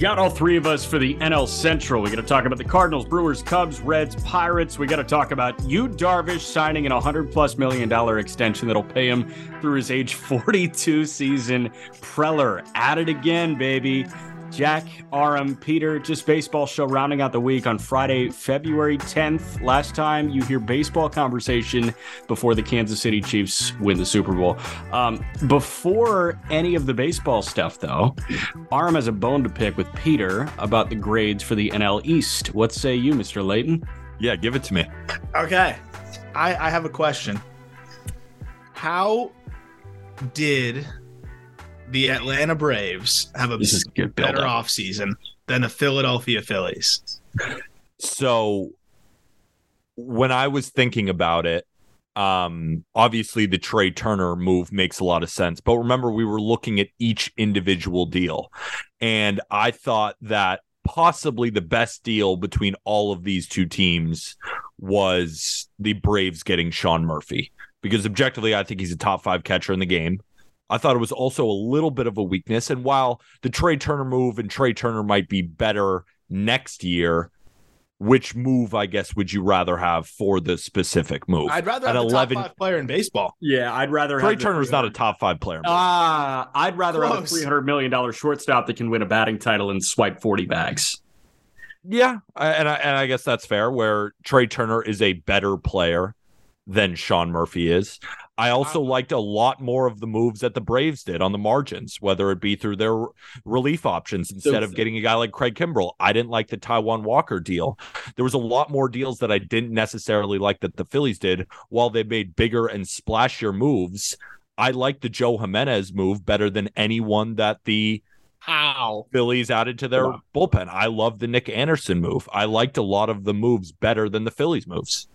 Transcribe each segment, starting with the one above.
Got all three of us for the NL Central. We got to talk about the Cardinals, Brewers, Cubs, Reds, Pirates. We got to talk about Yu Darvish, signing an 100 plus million dollar extension that'll pay him through his age 42 season. Preller at it again, baby. Jack, Aram, Peter, just baseball show rounding out the week on Friday, February 10th. Last time you hear baseball conversation before the Kansas City Chiefs win the Super Bowl. Um, before any of the baseball stuff, though, Aram has a bone to pick with Peter about the grades for the NL East. What say you, Mr. Leighton? Yeah, give it to me. Okay. I, I have a question. How did the Atlanta Braves have a This is good better offseason than the Philadelphia Phillies? So when I was thinking about it, um, obviously the Trea Turner move makes a lot of sense. But remember, we were looking at each individual deal. And I thought that possibly the best deal between all of these two teams was the Braves getting Sean Murphy. Because objectively, I think he's a top five catcher in the game. I thought it was also a little bit of a weakness. And while the Trea Turner move and Trea Turner might be better next year, which move I guess would you rather have for the specific move? I'd rather At have the 11 top five player in baseball. Yeah, I'd rather Trey have the Turner's not a top five player. Ah, I'd rather have a three hundred million dollar shortstop that can win a batting title and swipe forty bags. yeah, and I and I guess that's fair. Where Trea Turner is a better player than Sean Murphy is. I also liked a lot more of the moves that the Braves did on the margins, whether it be through their relief options instead of getting a guy like Craig Kimbrel. I didn't like the Taijuan Walker deal. There was a lot more deals that I didn't necessarily like that the Phillies did, while they made bigger and splashier moves. I like the Joe Jimenez move better than anyone that the How? Phillies added to their Wow. bullpen. I love the Nick Anderson move. I liked a lot of the moves better than the Phillies moves.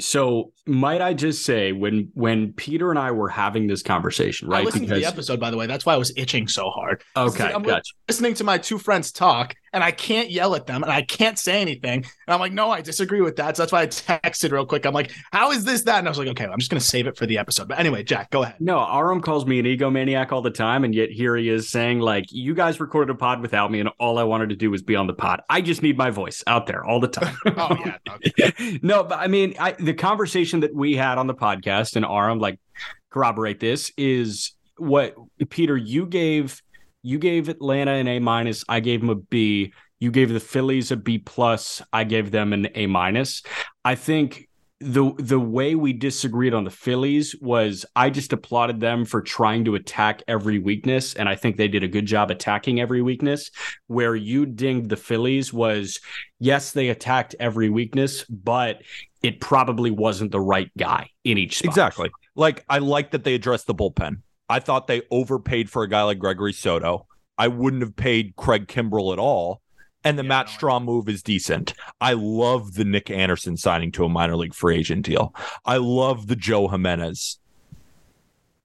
So might I just say when when Peter and I were having this conversation, right? I listened to the episode, by the way. That's why I was itching so hard. okay, I'm gotcha. listening to my two friends talk, and I can't yell at them, and I can't say anything. And I'm like, no, I disagree with that. So that's why I texted real quick. I'm like, how is this that? And I was like, okay, I'm just gonna save it for the episode. But anyway, Jack, go ahead. No, Aram calls me an egomaniac all the time, and yet here he is saying, like, you guys recorded a pod without me, and all I wanted to do was be on the pod. I just need my voice out there all the time. Oh yeah, okay. no, but I mean, I, the conversation that we had on the podcast, and Aram, like, corroborate this, is what Peter you gave. You gave Atlanta an A minus. I gave them a B. You gave the Phillies a B plus. I gave them an A minus. I think the the way we disagreed on the Phillies was I just applauded them for trying to attack every weakness, and I think they did a good job attacking every weakness. Where you dinged the Phillies was yes, they attacked every weakness, but it probably wasn't the right guy in each spot. Exactly. Like I like that they addressed the bullpen. I thought they overpaid for a guy like Gregory Soto. I wouldn't have paid Craig Kimbrel at all. And the Yeah, Matt Strahm move is decent. I love the Nick Anderson signing to a minor league free agent deal. I love the Joe Jimenez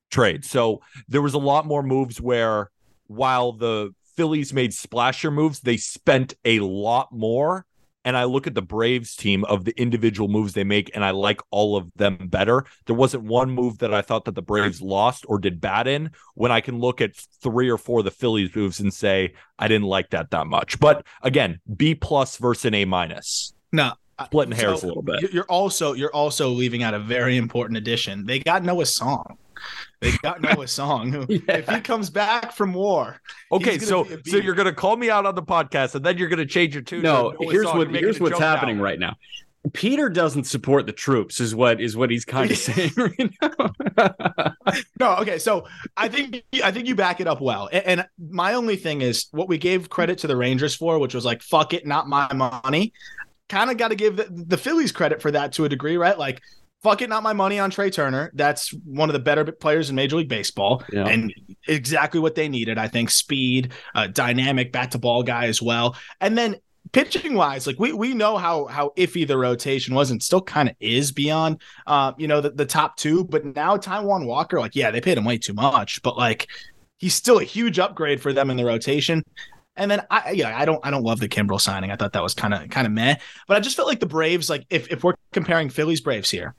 trade. So there was a lot more moves where while the Phillies made splasher moves, they spent a lot more. And I look at the Braves team of the individual moves they make, and I like all of them better. There wasn't one move that I thought that the Braves lost or did bad in when I can look at three or four of the Phillies moves and say, I didn't like that that much. But again, B plus versus an A minus. No, Splitting hairs So, a little bit. you- You're also you're also leaving out a very important addition. They got Noah Song. They got Noah Song. Who, If he comes back from war, Okay, so gonna be a so you're gonna call me out on the podcast, and then you're gonna change your tune. No, here's what and make it here's what's happening now. right now. Peter doesn't support the troops, is what is what he's kind of saying right now. no. Okay, so I think I think you back it up well. And, and my only thing is what we gave credit to the Rangers for, which was like fuck it, not my money. Kind of got to give the, the Phillies credit for that to a degree, right? Like fuck it, not my money on Trea Turner. That's one of the better players in Major League Baseball, Yeah. and exactly what they needed. I think speed, uh, dynamic bat to ball guy as well, and then pitching wise, like we we know how how iffy the rotation was, and still kind of is beyond, uh, you know, the, the top two. But now Taijuan Walker, like, yeah, they paid him way too much, but like, he's still a huge upgrade for them in the rotation. And then I yeah, I don't I don't love the Kimbrel signing. I thought that was kind of kind of meh. But I just felt like the Braves, like if if we're comparing Phillies Braves here,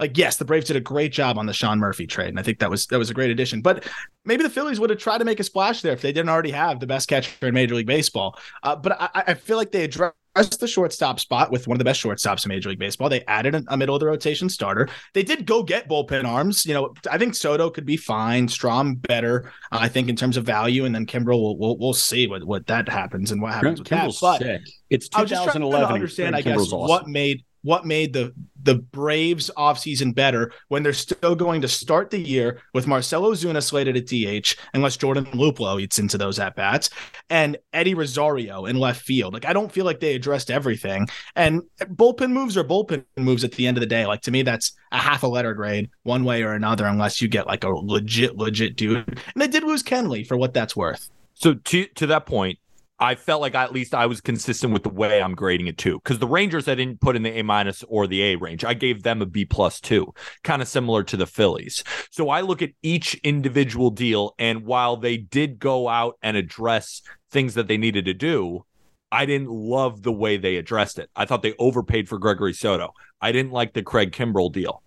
like yes, the Braves did a great job on the Sean Murphy trade, and I think that was that was a great addition. But maybe the Phillies would have tried to make a splash there if they didn't already have the best catcher in Major League Baseball. Uh, but I, I feel like they addressed the shortstop spot with one of the best shortstops in Major League Baseball. They added a, middle of the rotation starter. They did go get bullpen arms. You know, I think Soto could be fine, Strahm better. Uh, I think in terms of value, and then Kimbrel, we'll we'll, we'll see what what that happens and what happens with Kimbrel's that. But sick. It's I was just trying to 2011. understand, I guess, awesome. what made what made the the Braves offseason better when they're still going to start the year with Marcell Ozuna slated at DH, unless Jordan Luplow eats into those at bats, and Eddie Rosario in left field. Like I don't feel like they addressed everything. And bullpen moves are bullpen moves at the end of the day. Like to me, that's a half a letter grade one way or another, unless you get like a legit, legit dude. And they did lose Kenley for what that's worth. So to to that point, I felt like I, at least I was consistent with the way I'm grading it too. Because the Rangers I didn't put in the A minus or the A range. I gave them a B plus two, kind of similar to the Phillies. So I look at each individual deal, and while they did go out and address things that they needed to do, I didn't love the way they addressed it. I thought they overpaid for Gregory Soto. I didn't like the Craig Kimbrel deal.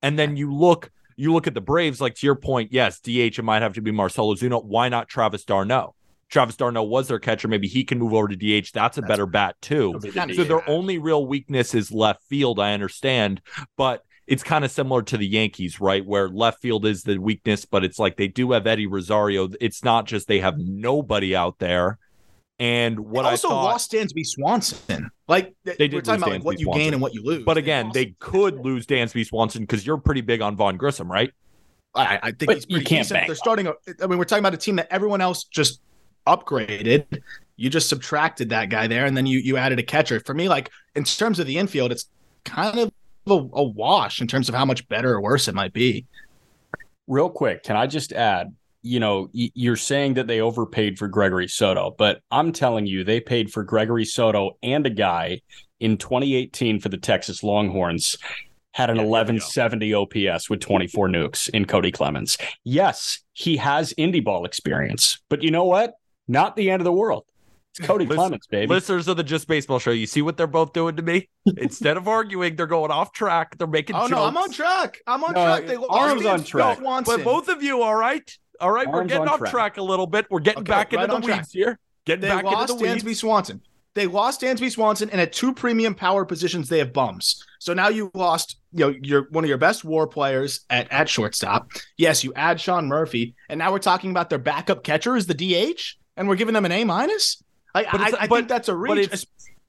And then you look you look at the Braves, like to your point, yes, DH it might have to be Marcell Ozuna. Why not Travis d'Arnaud? Travis d'Arnaud was their catcher. Maybe he can move over to DH. That's a That's- better bat too. Kinda So their only real weakness is left field. I understand, but it's kind of similar to the Yankees, right? Where left field is the weakness, but it's like they do have Eddie Rosario. It's not just they have nobody out there. And what They I also thought, lost Dansby Swanson. Like They we're did talking about like what you Swanson. gain and what you lose. but again, lost they him. could lose Dansby Swanson because you're pretty big on Vaughn Grissom, right? I, I think But he's you can't decent. bank They're starting. A, I mean, we're talking about a team that everyone else just upgraded. You just subtracted that guy there, and then you you added a catcher. For me, like in terms of the infield, it's kind of a, a wash in terms of how much better or worse it might be. Real quick, can I just add? You know, you're saying that they overpaid for Gregory Soto, but I'm telling you, they paid for Gregory Soto and a guy in 2018 for the Texas Longhorns had an Yeah, here we go. 1170 OPS with 24 nukes in Cody Clemens. Yes, he has indie ball experience, but you know what? Not the end of the world. It's Cody Listen- Clemens, baby. Listeners of the Just Baseball Show, you see what they're both doing to me? Instead of arguing, they're going off track. They're making Oh no, I'm on track. I'm on No, track. They lost Arm's on track. Swanson. But both of you, all right? All right, we're getting off track. track. a little bit. We're getting Okay, back into the on track. weeds here. Getting They back lost into the weeds. Dansby Swanson. They lost Dansby Swanson, and at two premium power positions, they have bums. So now you lost, you know, your one of your best WAR players at at shortstop. Yes, you add Sean Murphy, and now we're talking about their backup catcher is the DH, and we're giving them an A minus. Like But I, it's- I but- think that's a But reach. it's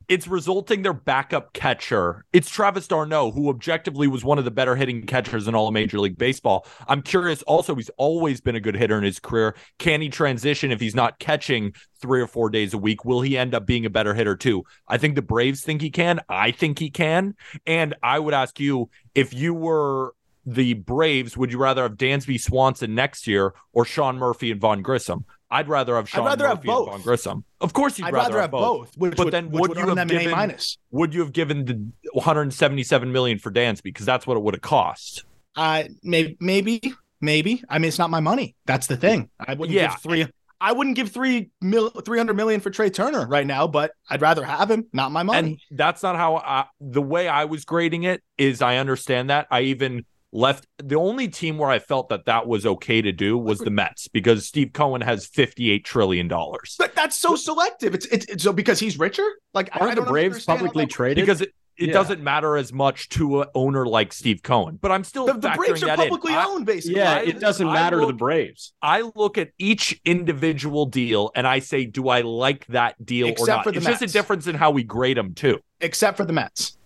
it's resulting their backup catcher. It's Travis d'Arnaud, who objectively was one of the better hitting catchers in all of Major League Baseball. I'm curious. Also, he's always been a good hitter in his career. Can he transition if he's not catching three or four days a week? Will he end up being a better hitter too? I think the Braves think he can. I think he can. And I would ask you if you were the Braves, would you rather have Dansby Swanson next year or Sean Murphy and Vaughn Grissom? I'd rather have Sean rather have Murphy and both. Vaughn Grissom. Of course, you'd I'd rather, have both. which But would, then would would you have them an A given- minus. would you have given the 177 million for Dansby because that's what it would have cost? Uh, maybe, maybe, maybe. I mean, it's not my money. That's the thing. I wouldn't Yeah. give three. I wouldn't give three mil, three hundred million for Trea Turner right now, but I'd rather have him, not my money. And that's not how I, the way I was grading it is. I understand that. I even left the only team where I felt that that was okay to do was the Mets because Steve Cohen has 58 trillion dollars. But that's so selective. It's it's, it's so because he's richer. Like I- I Aren't the don't Braves publicly traded? Because it, it Yeah. doesn't matter as much to an owner like Steve Cohen, but I'm still the, the Braves are that in. publicly owned, basically. yeah, it doesn't I matter to the Braves. I look at each individual deal and I say, do I like that deal or not? for the it's just a difference in how we grade them too. except for the Mets.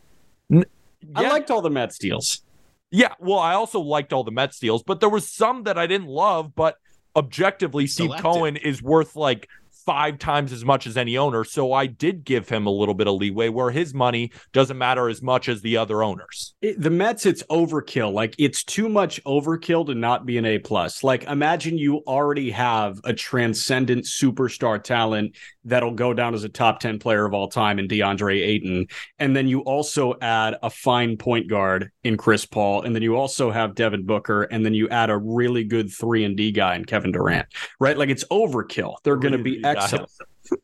I Yeah. liked all the Mets deals. Yeah, well, I also liked all the Mets deals, but there was some that I didn't love. But objectively, Steve. Cohen is worth like five times as much as any owner. So I did give him a little bit of leeway where his money doesn't matter as much as the other owners. It, the Mets, it's overkill. Like it's too much overkill to not be an A plus. Like imagine you already have a transcendent superstar talent that'll go down as a top 10 player of all time in DeAndre Ayton. And then you also add a fine point guard in Chris Paul. And then you also have Devin Booker. And then you add a really good three and D guy in Kevin Durant, right? Like it's overkill. They're going to be excellent.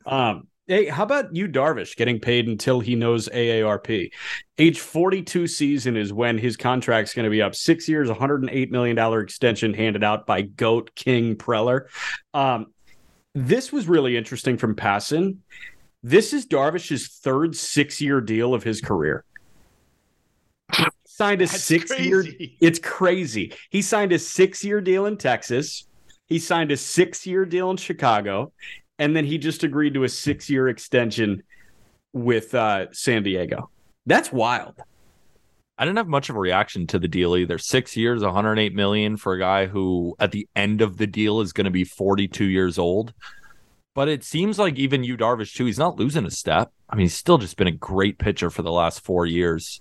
um, Hey, how about Yu Darvish, getting paid until he knows AARP? Age 42 season is when his contract's going to be up. Six years, $108 million extension handed out by GOAT King Preller. Um, this was really interesting from Passan. This is Darvish's third six year deal of his career. Signed a That's six year. It's crazy. He signed a six year deal in Texas. He signed a six year deal in Chicago. And then he just agreed to a six year extension with uh, San Diego. That's wild. I didn't have much of a reaction to the deal either. Six years, 108 million for a guy who at the end of the deal is going to be 42 years old. But it seems like even Yu Darvish, too, he's not losing a step. I mean, he's still just been a great pitcher for the last four years.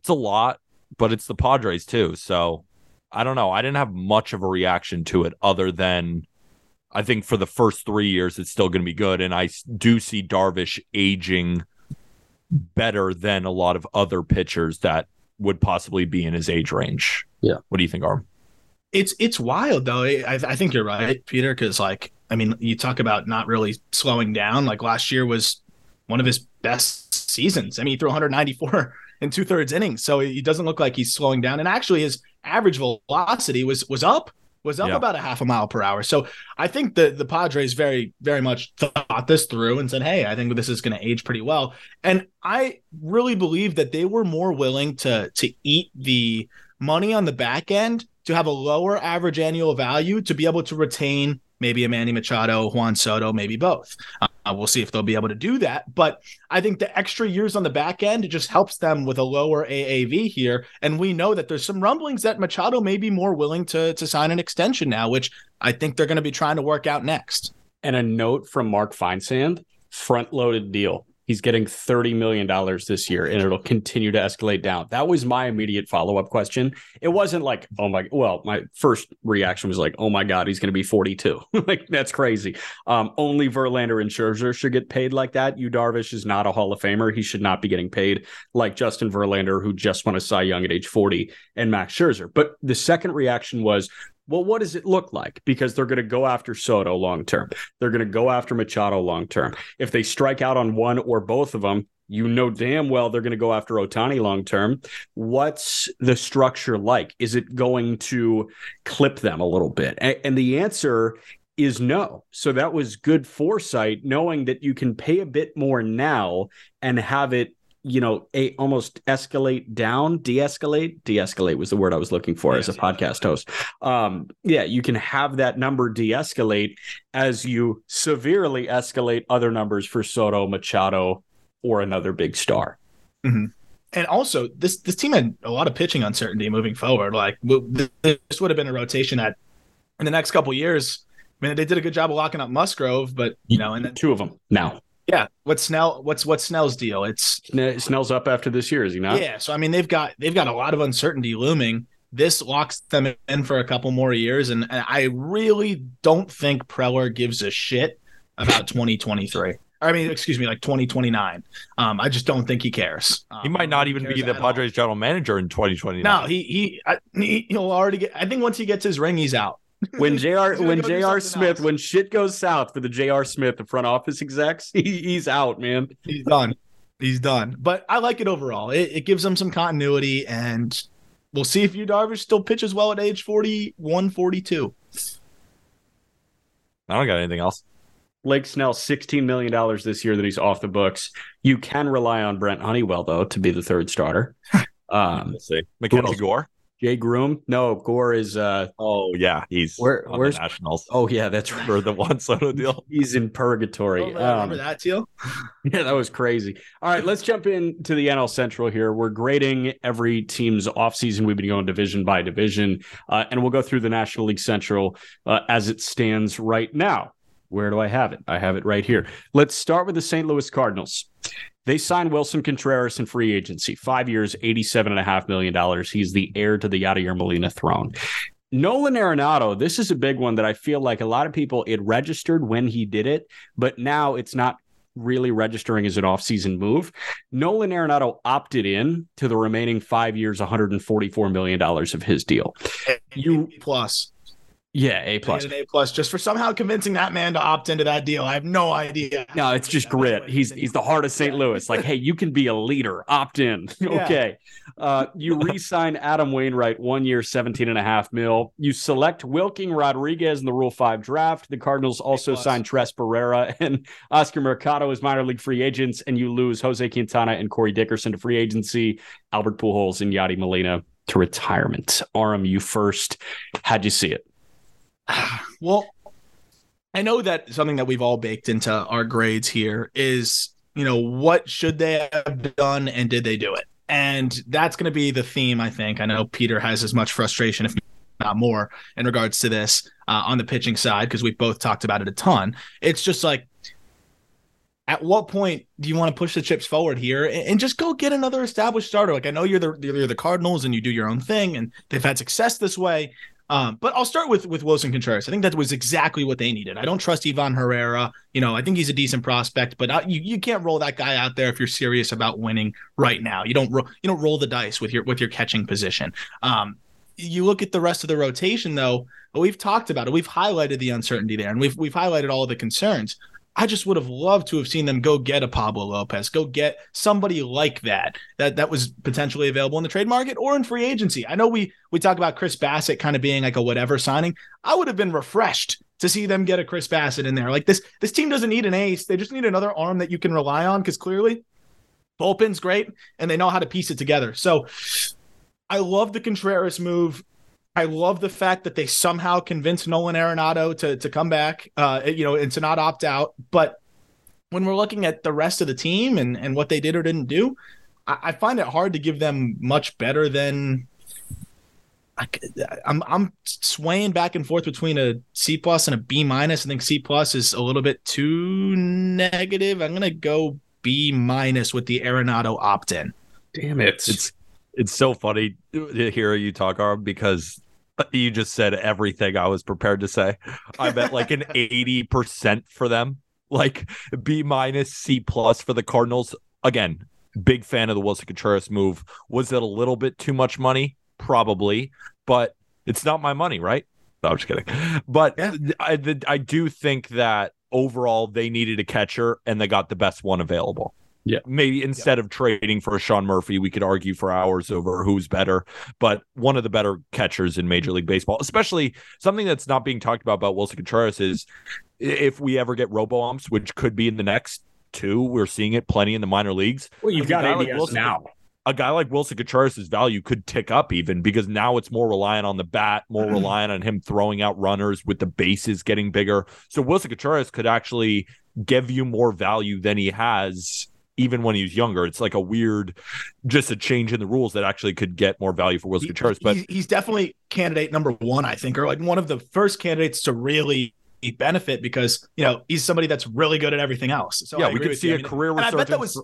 It's a lot, but it's the Padres too. So I don't know. I didn't have much of a reaction to it other than I think for the first three years, it's still going to be good. And I do see Darvish aging better than a lot of other pitchers that would possibly be in his age range. Yeah. What do you think, Arm? It's it's wild though. I, I think you're right, Peter. Because like, I mean, you talk about not really slowing down. Like last year was one of his best seasons. I mean, he threw 194 in two thirds innings, so he doesn't look like he's slowing down. And actually, his average velocity was was up, was up about a half a mile per hour. So I think the the Padres very very much thought this through and said, "Hey, I think this is going to age pretty well." And I really believe that they were more willing to to eat the money on the back end to have a lower average annual value to be able to retain maybe a Manny Machado, Juan Soto, maybe both. Uh, we'll see if they'll be able to do that. But I think the extra years on the back end just helps them with a lower AAV here. And we know that there's some rumblings that Machado may be more willing to to sign an extension now, which I think they're going to be trying to work out next. And a note from Mark Feinsand front loaded deal. He's getting $30 million this year and it'll continue to escalate down. That was my immediate follow up question. It wasn't like, oh my, well, my first reaction was like, oh my God, he's going to be 42. like, that's crazy. Um, only Verlander and Scherzer should get paid like that. Yu Darvish is not a Hall of Famer. He should not be getting paid like Justin Verlander, who just won a Cy Young at age 40, and Max Scherzer. But the second reaction was, well, what does it look like? Because they're going to go after Soto long term. They're going to go after Machado long term. If they strike out on one or both of them, you know damn well they're going to go after Ohtani long term. What's the structure like? Is it going to clip them a little bit? And the answer is no. So that was good foresight, knowing that you can pay a bit more now and have it you know, a almost escalate down, de-escalate. De-escalate was the word I was looking for as a Yes, podcast host. Um, yeah, you can have that number de-escalate as you severely escalate other numbers for Soto, Machado, or another big star. And also, this this team had a lot of pitching uncertainty moving forward. Like this would have been a rotation at in the next couple years. I mean, they did a good job of locking up Musgrove, but you know, and then Two of them now. Yeah, what's Snell? What's what's Snell's deal? It's Sne- Snell's up after this year, is he not? yeah. So I mean, they've got they've got a lot of uncertainty looming. This locks them in for a couple more years, and, and I really don't think Preller gives a shit about 2023. I mean, excuse me, like 2029. Um, I just don't think he cares. Um, He might not even be the at all. Padres general manager in 2029. No, he he, I, he he'll already get. I think once he gets his ring, he's out. When Jr. When Jr. Smith else. when shit goes south for the Jr. Smith, the front office execs, he, he's out, man. He's done. He's done. But I like it overall. It, it gives them some continuity, and we'll see if Yu Darvish still pitches well at age 41, 42. I don't got anything else. Blake Snell, $16 million this year that he's off the books. You can rely on Brent Honeywell, though, to be the third starter. Um, We'll see. Mackenzie? Gore. Jay Groome. No, Gore is uh Oh yeah, he's Where- on where's- the Nationals oh yeah, that's right. for the Juan Soto deal. He's in purgatory. Oh, remember Um, that, Teal? Yeah, that was crazy. All right, let's jump into the NL Central here. We're grading every team's offseason. We've been going division by division, uh, and we'll go through the National League Central uh, as it stands right now. Where do I have it? I have it right here. Let's start with the St. Louis Cardinals. They signed Willson Contreras in free agency, five years, $87.5 million. He's the heir to the Yadier Molina throne. Nolan Arenado, this is a big one that I feel like a lot of people, it registered when he did it, but now it's not really registering as an offseason move. Nolan Arenado opted in to the remaining five years, $144 million of his deal. You plus. Yeah, A plus. A plus just for somehow convincing that man to opt into that deal. I have no idea. No, it's just grit. He's he's the heart of St. Louis. Like, hey, you can be a leader. Opt in. okay. Uh, you re-sign Adam Wainwright one year, 17 and a half mil. You select Wilking Rodriguez in the Rule 5 draft. The Cardinals also signed Tres Barrera and Oscar Mercado as minor league free agents, and you lose Jose Quintana and Corey Dickerson to free agency, Albert Pujols and Yadi Molina to retirement. Aram, you first. How'd you see it? well, I know that something that we've all baked into our grades here is, you know, what should they have done and did they do it? And that's going to be the theme, I think. I know Peter has as much frustration, if not more, in regards to this uh, on the pitching side, because we've both talked about it a ton. It's just like, at what point do you want to push the chips forward here and just go get another established starter? Like I know you're the you're the Cardinals and you do your own thing, and they've had success this way. Um, but I'll start with with Willson Contreras. I think that was exactly what they needed. I don't trust Ivan Herrera. You know, I think he's a decent prospect, but I, you you can't roll that guy out there if you're serious about winning right now. You don't ro- you don't roll the dice with your with your catching position. Um, you look at the rest of the rotation though. We've talked about it. We've highlighted the uncertainty there, and we've we've highlighted all the concerns. I just would have loved to have seen them go get a Pablo Lopez, go get somebody like that that that was potentially available in the trade market or in free agency. I know we we talk about Chris Bassitt kind of being like a whatever signing. I would have been refreshed to see them get a Chris Bassitt in there. Like this this team doesn't need an ace. They just need another arm that you can rely on because clearly bullpen's great and they know how to piece it together. So I love the Contreras move. I love the fact that they somehow convinced Nolan Arenado to to come back, uh, you know, and to not opt out. But when we're looking at the rest of the team and and what they did or didn't do, I, I find it hard to give them much better than. I, I'm I'm swaying back and forth between a C plus and a B minus. I think C plus is a little bit too negative. I'm gonna go B minus with the Arenado opt in. Damn it! It's it's so funny to hear you talk, Arm, because you just said everything I was prepared to say. I'm at like an 80% for them, like B minus, C plus for the Cardinals. Again, big fan of the Willson Contreras move. Was it a little bit too much money? Probably, but it's not my money, right? No, I'm just kidding. But yeah. I, I do think that overall they needed a catcher and they got the best one available. Yeah. Maybe instead yeah. of trading for Sean Murphy, we could argue for hours over who's better, but one of the better catchers in Major League Baseball, especially something that's not being talked about about Willson Contreras is if we ever get robo umps, which could be in the next two, we're seeing it plenty in the minor leagues. Well, you've got like Willson, now. A guy like Willson Contreras' value could tick up even because now it's more reliant on the bat, more mm-hmm. reliant on him throwing out runners with the bases getting bigger. So Willson Contreras could actually give you more value than he has even when he was younger. It's like a weird, just a change in the rules that actually could get more value for Willson Contreras. But he's definitely candidate number one, I think, or like one of the first candidates to really benefit because you know he's somebody that's really good at everything else. So yeah, we could see a I mean, career resurgence. Was,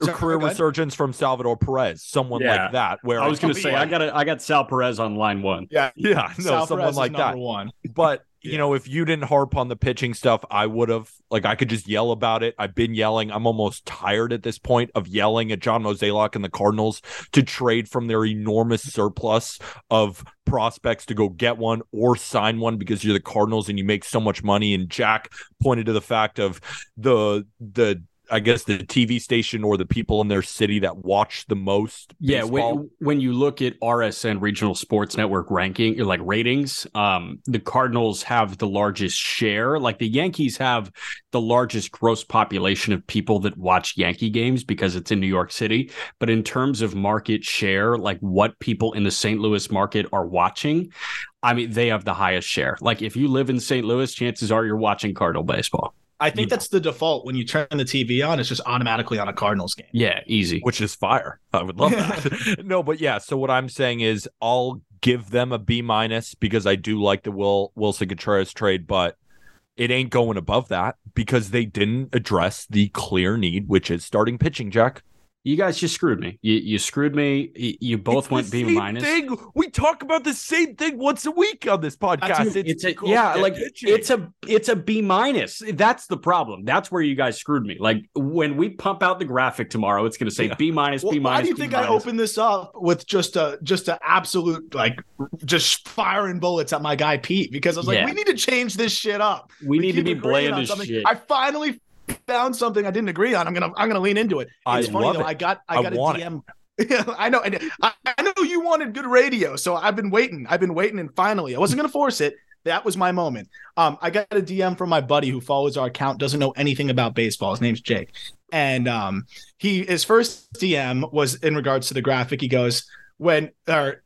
Sorry, career resurgence from Salvador Perez, someone yeah. like that. Where I was going to say, I got a, I got Sal Perez on line one. Yeah, yeah, no, Sal someone Perez like that. One. But you know, if you didn't harp on the pitching stuff, I would have. Like, I could just yell about it. I've been yelling. I'm almost tired at this point of yelling at John Mozeliak and the Cardinals to trade from their enormous surplus of prospects to go get one or sign one because you're the Cardinals and you make so much money. And Jack pointed to the fact of the the I guess the TV station or the people in their city that watch the most. Yeah, when, when you look at RSN Regional Sports Network ranking, like ratings, um, the Cardinals have the largest share. Like the Yankees have the largest gross population of people that watch Yankee games because it's in New York City. But in terms of market share, like what people in the St. Louis market are watching, I mean, they have the highest share. Like if you live in St. Louis, chances are you're watching Cardinal baseball. I think that's the default when you turn the TV on. It's just automatically on a Cardinals game. Yeah, easy. Which is fire. I would love that. no, but yeah. So what I'm saying is, I'll give them a B minus because I do like the Will Willson Contreras trade, but it ain't going above that because they didn't address the clear need, which is starting pitching, Jack. You guys just screwed me. You, you screwed me. You, you both It's went the B same minus. Thing. We talk about the same thing once a week on this podcast. It's a, cool yeah, shit like pitching. it's a it's a B minus. That's the problem. That's where you guys screwed me. Like when we pump out the graphic tomorrow, it's going to say Yeah. B minus, Well, B minus. why do you B think I minus. opened this up with just a just an absolute like just firing bullets at my guy Pete because I was like, Yeah. we need to change this shit up. We need to be agreeing bland as something. shit. I finally found something I didn't agree on. I'm gonna I'm gonna lean into it. I funny love though. it. I got I I got a. DM. I know. and I, I know you wanted good radio, so I've been waiting. I've been waiting, and finally, I wasn't gonna force it. That was my moment. Um, I got a DM from my buddy who follows our account, doesn't know anything about baseball. His name's Jake, and um, he his first DM was in regards to the graphic. He goes, "When or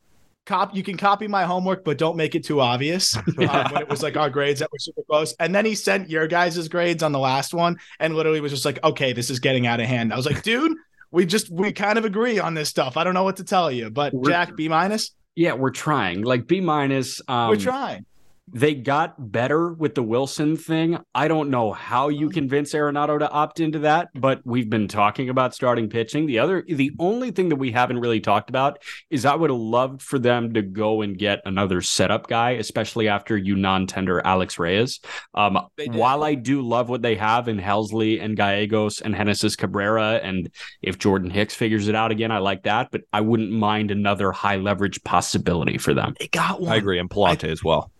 cop, you can copy my homework, but don't make it too obvious." um, when it was like our grades that were super close, and then he sent your guys' grades on the last one, and literally was just like, "Okay, this is getting out of hand." I was like, "Dude." We just we kind of agree on this stuff. I don't know what to tell you, but We're- Jack B minus. Yeah, we're trying. Like B minus. Um, We're trying. They got better with the Willson thing. I don't know how you Mm-hmm. convince Arenado to opt into that, but we've been talking about starting pitching. The other, the only thing that we haven't really talked about is I would have loved for them to go and get another setup guy, especially after you non-tender Alex Reyes. Um, while I do love what they have in Helsley and Gallegos and Genesis Cabrera, and if Jordan Hicks figures it out again, I like that, but I wouldn't mind another high leverage possibility for them. They got one. I agree, and Pallante as well.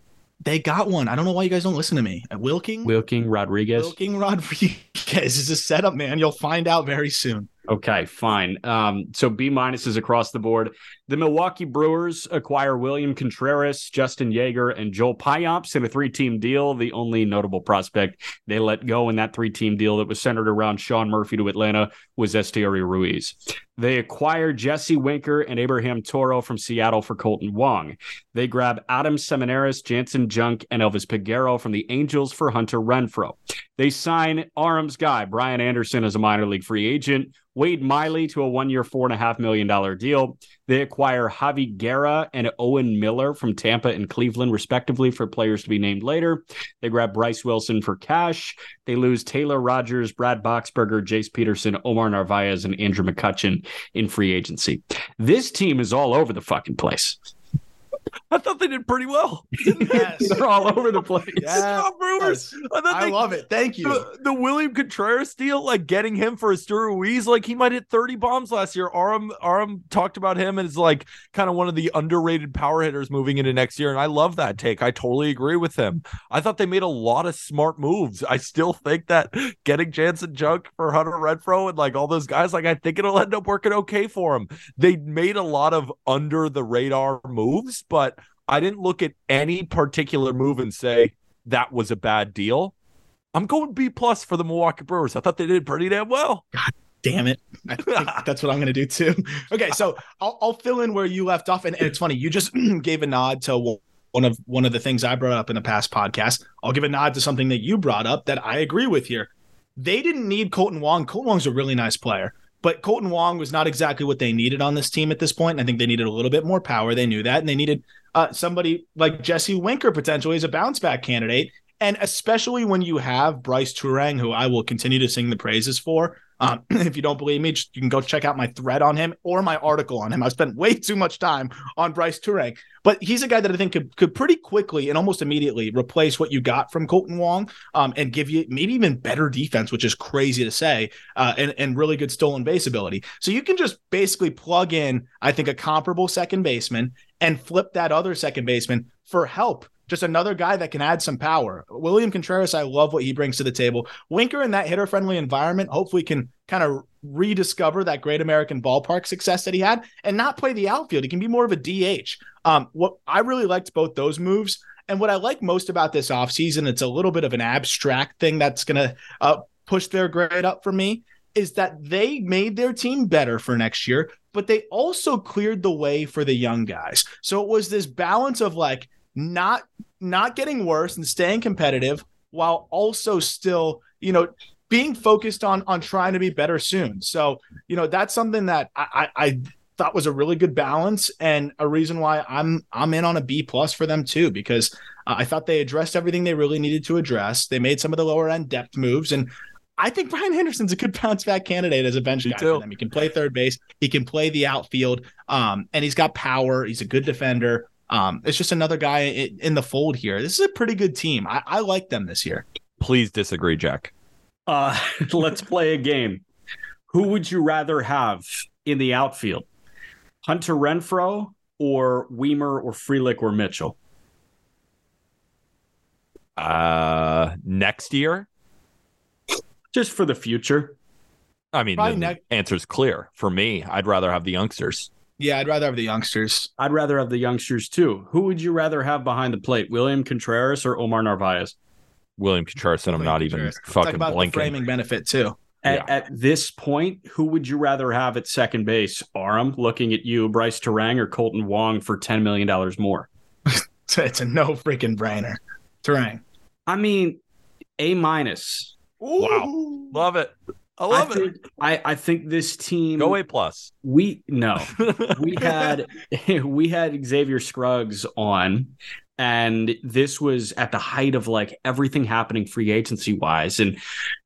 They got one. I don't know why you guys don't listen to me. Uh, Wilking. Wilking Rodriguez. Wilking Rodriguez is a setup, man. You'll find out very soon. Okay, fine. Um, so B minuses across the board. The Milwaukee Brewers acquire William Contreras, Justin Yeager, and Joel Payamps in a three-team deal. The only notable prospect they let go in that three-team deal that was centered around Sean Murphy to Atlanta was Esteury Ruiz. They acquire Jesse Winker and Abraham Toro from Seattle for Kolten Wong. They grab Adam Seminaris, Janson Junk, and Elvis Peguero from the Angels for Hunter Renfroe. They sign Arms guy Brian Anderson as a minor league free agent. Wade Miley to a one year, $4.5 million deal. They acquire Javy Guerra and Owen Miller from Tampa and Cleveland, respectively, for players to be named later. They grab Bryce Wilson for cash. They lose Taylor Rogers, Brad Boxberger, Jace Peterson, Omar Narvaez, and Andrew McCutchen in free agency. This team is all over the fucking place. I thought they did pretty well. Yes. They're all over the place. Yeah. Stop Brewers. I thought I they love it. Thank you. the, the William Contreras deal, like getting him for Esteury Ruiz, like he might hit 30 bombs last year. Aram Aram talked about him as like kind of one of the underrated power hitters moving into next year. And I love that take. I totally agree with him. I thought they made a lot of smart moves. I still think that getting Janson Junk for Hunter Renfroe and like all those guys, like I think it'll end up working okay for him. They made a lot of under the radar moves, but I didn't look at any particular move and say that was a bad deal. I'm going B plus for the Milwaukee Brewers. I thought they did pretty damn well. God damn it. I think that's what I'm going to do too. Okay, so I'll, I'll fill in where you left off. And, and it's funny, you just gave a nod to one of one of the things I brought up in the past podcast. I'll give a nod to something that you brought up that I agree with here. They didn't need Kolten Wong. Kolten Wong's a really nice player, but Kolten Wong was not exactly what they needed on this team at this point. I think they needed a little bit more power. They knew that. And they needed uh, somebody like Jesse Winker potentially as a bounce back candidate. And especially when you have Brice Turang, who I will continue to sing the praises for. Um, if you don't believe me, just, you can go check out my thread on him or my article on him. I've spent way too much time on Brice Turang, but he's a guy that I think could, could pretty quickly and almost immediately replace what you got from Kolten Wong um, and give you maybe even better defense, which is crazy to say, uh, and, and really good stolen base ability. So you can just basically plug in, I think, a comparable second baseman and flip that other second baseman for help. Just another guy that can add some power. William Contreras, I love what he brings to the table. Winker in that hitter friendly environment, hopefully can kind of rediscover that great American ballpark success that he had and not play the outfield. He can be more of a DH. Um, what I really liked both those moves. And what I like most about this offseason, it's a little bit of an abstract thing that's going to uh, push their grade up for me, is that they made their team better for next year, but they also cleared the way for the young guys. So it was this balance of like not not getting worse and staying competitive while also still, you know, being focused on on trying to be better soon. So, you know, that's something that I I thought was a really good balance and a reason why I'm I'm in on a B plus for them too because uh, I thought they addressed everything they really needed to address. They made some of the lower end depth moves and I think Brian Henderson's a good bounce back candidate as a bench Me guy too. for them. He can play third base, he can play the outfield, um, and he's got power. He's a good defender. Um, it's just another guy in, in the fold here. This is a pretty good team. I, I like them this year. Please disagree, Jack. Uh, let's play a game. Who would you rather have in the outfield? Hunter Renfroe or Wiemer or Frelick or Mitchell? Uh, next year, Just for the future. I mean, Probably the next- answer's clear for me. I'd rather have the youngsters. Yeah, I'd rather have the youngsters. I'd rather have the youngsters too. Who would you rather have behind the plate? William Contreras or Omar Narvaez? William Contreras, and I'm William not even Contreras. Talk fucking about the blinking. framing benefit too. At, at this point, who would you rather have at second base? Aram, looking at you, Brice Turang, or Kolten Wong for $10 million more? It's a, it's a no freaking brainer. Terang. I mean, A minus. Wow. Love it. I I love it. think, I, I think this team. Go A plus. We no, we had we had Xavier Scruggs on, and this was at the height of like everything happening free agency wise, and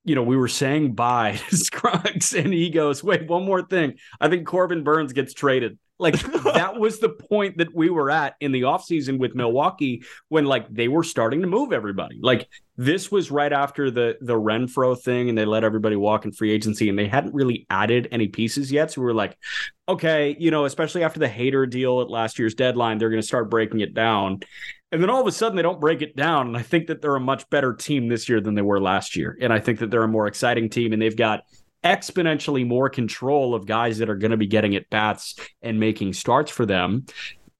you know we were saying bye to Scruggs, and he goes, "Wait, one more thing. I think Corbin Burnes gets traded." Like that was the point that we were at in the offseason with Milwaukee when like they were starting to move everybody. Like this was right after the the Renfroe thing and they let everybody walk in free agency and they hadn't really added any pieces yet. So we were like, okay, you know, especially after the Hader deal at last year's deadline, they're going to start breaking it down. And then all of a sudden they don't break it down. And I think that they're a much better team this year than they were last year. And I think that they're a more exciting team and they've got exponentially more control of guys that are going to be getting at bats and making starts for them.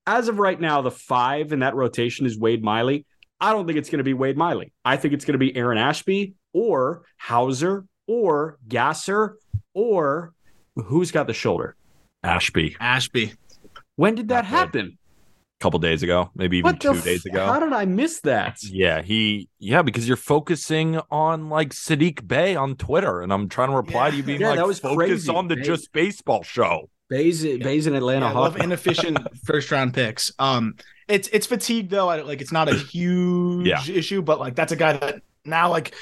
As of right now, the five in that rotation is Wade Miley. I don't think it's going to be Wade Miley. I think it's going to be Aaron Ashby or Houser or Gasser or who's got the shoulder? Ashby, Ashby. When did that Not good. Happen? couple days ago, maybe even What two days f- ago. How did I miss that? Yeah, he yeah, because you're focusing on like Saddiq Bey on Twitter, and I'm trying to reply to you being Yeah, like that was focus crazy. on the Bey- just baseball show. Bays, Bays in Atlanta Yeah, I love inefficient first round picks. Um, it's it's fatigue though. I, like it's not a huge Yeah. issue, but like that's a guy that now like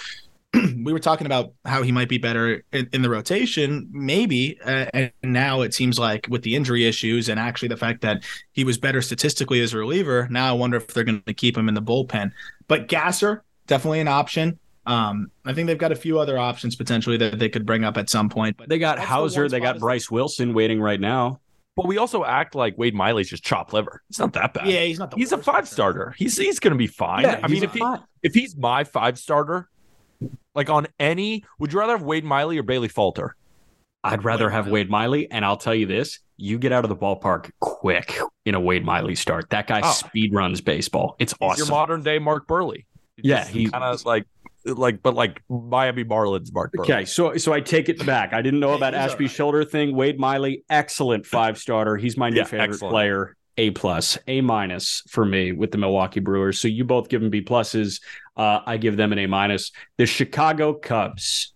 we were talking about how he might be better in, in the rotation, maybe, uh, and now it seems like with the injury issues and actually the fact that he was better statistically as a reliever. Now I wonder if they're going to keep him in the bullpen. But Gasser definitely an option. Um, I think they've got a few other options potentially that they could bring up at some point. But They got that's the Houser. They got Bryce Wilson waiting right now. But we also act like Wade Miley's just chopped liver. It's not that bad. Yeah, he's not. The he's a five starter. He's he's gonna be fine. Yeah, I mean, if he if he's my five starter, like on any, would you rather have Wade Miley or Bailey Falter? I'd rather Wade have Miley. Wade Miley, and I'll tell you this: you get out of the ballpark quick in a Wade Miley start. That guy Oh. speed runs baseball. It's awesome. your modern day Mark Buehrle. Yeah, he- kind of like like but like Miami Marlins Mark Buehrle. Okay, so so I take it back. I didn't know about he's Ashby right. shoulder thing. Wade Miley, excellent five starter. He's my new Yeah, favorite excellent. player. A plus, A minus for me with the Milwaukee Brewers. So you both give them B pluses. Uh, I give them an A minus. The Chicago Cubs.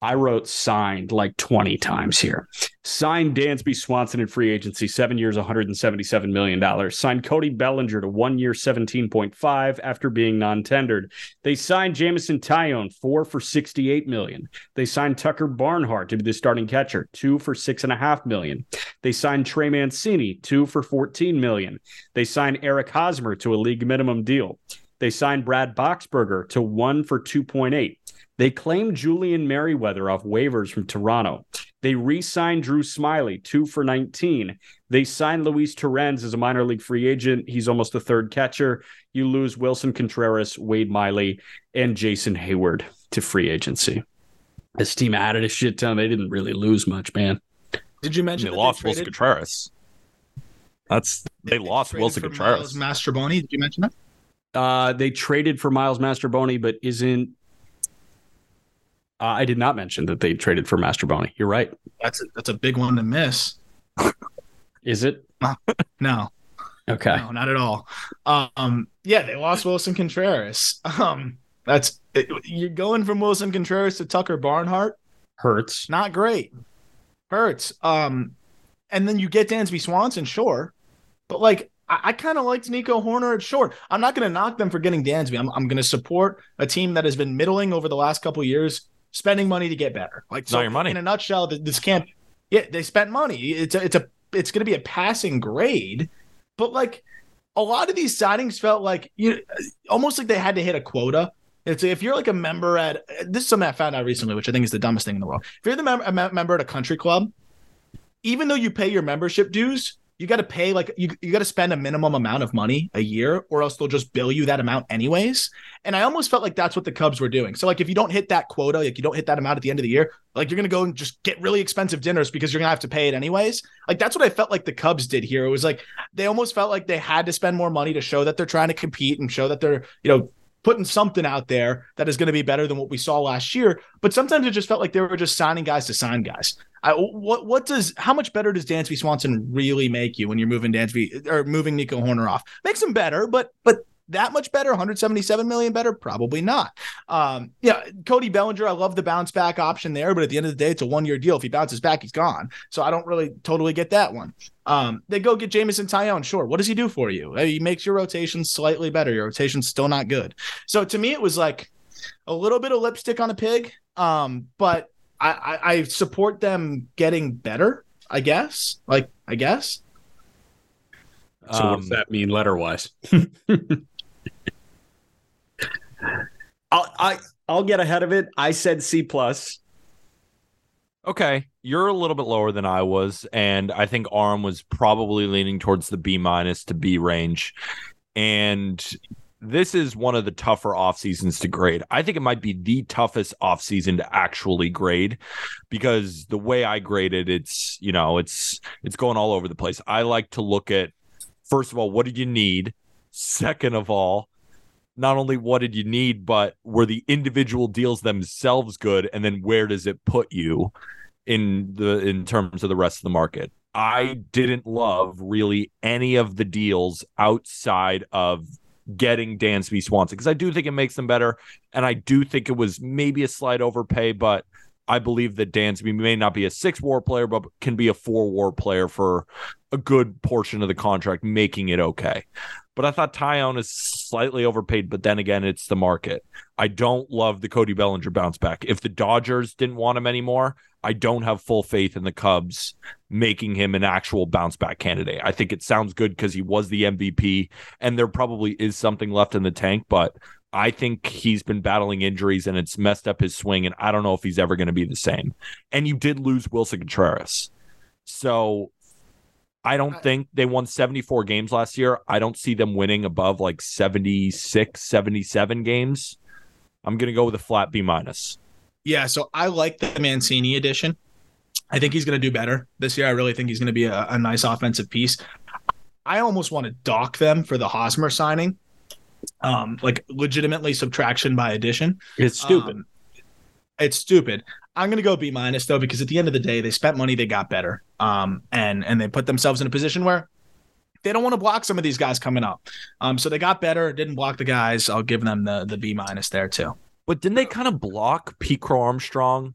I wrote signed like 20 times here. Signed Dansby Swanson in free agency, seven years, $177 million. Signed Cody Bellinger to one year, 17.5 after being non-tendered. They signed Jameson Taillon, four for 68 million. They signed Tucker Barnhart to be the starting catcher, two for six and a half million. They signed Trey Mancini, two for 14 million. They signed Eric Hosmer to a league minimum deal. They signed Brad Boxberger to one for 2.8. They claimed Julian Merryweather off waivers from Toronto. They re signed Drew Smyly, two for 19. They signed Luis Torrens as a minor league free agent. He's almost a third catcher. You lose Willson Contreras, Wade Miley, and Jason Heyward to free agency. This team added a shit ton. They didn't really lose much, man. Did you mention they that lost they Willson Contreras. That's they lost traded Willson Contreras. Miles Mastrobuoni. Did you mention that? Uh, they traded for Miles Mastrobuoni, but isn't. Uh, I did not mention that they traded for Mastrobuoni. You're right. That's a, that's a big one to miss. Is it? No, Okay. no, not at all. Um, yeah, they lost Willson Contreras. Um, that's it, you're going from Willson Contreras to Tucker Barnhart. Hurts. Not great. Hurts. Um, and then you get Dansby Swanson, sure, but like I, I kind of liked Nico Hoerner at short. I'm not going to knock them for getting Dansby. I'm, I'm going to support a team that has been middling over the last couple years, spending money to get better. Like so, your money. in a nutshell, this can't. Yeah, they spent money. It's a, it's a it's going to be a passing grade, but like a lot of these signings felt like you almost like they had to hit a quota. It's if you're like a member at this is something I found out recently, which I think is the dumbest thing in the world. If you're the mem- member at a country club, even though you pay your membership dues, you got to pay like you, you got to spend a minimum amount of money a year or else they'll just bill you that amount anyways. And i almost felt like that's what the cubs were doing. So like if you don't hit that quota like you don't hit that amount at the end of the year like you're gonna go and just get really expensive dinners because you're gonna have to pay it anyways. Like that's what i felt like the cubs did here. It was like they almost felt like they had to spend more money to show that they're trying to compete and show that they're you know putting something out there that is going to be better than what we saw last year. But sometimes it just felt like they were just signing guys to sign guys. I, what what does how much better does Dansby Swanson really make you when you're moving Dansby or moving Nico Hoerner off? Makes him better, but but that much better? 177 million better? Probably not. Um yeah cody bellinger i love the bounce back option there but at the end of the day it's a one year deal. If he bounces back he's gone. So i don't really totally get that one. Um they go get Jameson Taillon. Sure. What does he do for you? He makes your rotation slightly better. Your rotation's still not good. So to me it was like a little bit of lipstick on a pig um but i i, I support them getting better i guess. Like i guess. So what does Um, that mean letter wise? I'll I I'll get ahead of it. I said C plus. Okay, you're a little bit lower than I was, and I think Arm was probably leaning towards the B minus to B range. And this is one of the tougher off seasons to grade. I think it might be the toughest off season to actually grade because the way I graded, it's you know, it's it's going all over the place. I like to look at first of all, what did you need? Second of all, not only what did you need, but were the individual deals themselves good, and then where does it put you in the in terms of the rest of the market? I didn't love really any of the deals outside of getting Dansby Swanson because I do think it makes them better, and I do think it was maybe a slight overpay, but I believe that Dansby may not be a six war player, but can be a four war player for a good portion of the contract, making it okay. But I thought Taillon is slightly overpaid, but then again, it's the market. I don't love the Cody Bellinger bounce back. If the Dodgers didn't want him anymore, I don't have full faith in the Cubs making him an actual bounce back candidate. I think it sounds good because he was the MVP and there probably is something left in the tank, but I think he's been battling injuries and it's messed up his swing. And I don't know if he's ever going to be the same. And you did lose Willson Contreras. So I don't think they won 74 games last year. I don't see them winning above like 76, 77 games. I'm going to go with a flat B minus. Yeah, so I like the Mancini edition. I think he's going to do better this year. I really think he's going to be a, a nice offensive piece. I almost want to dock them for the Hosmer signing, um, like legitimately subtraction by addition. It's stupid. Um, it's stupid. I'm gonna go B minus though because at the end of the day, they spent money, they got better, um, and and they put themselves in a position where they don't want to block some of these guys coming up. Um, so they got better, didn't block the guys. I'll give them the the B minus there too. But didn't they kind of block Pete Crow Armstrong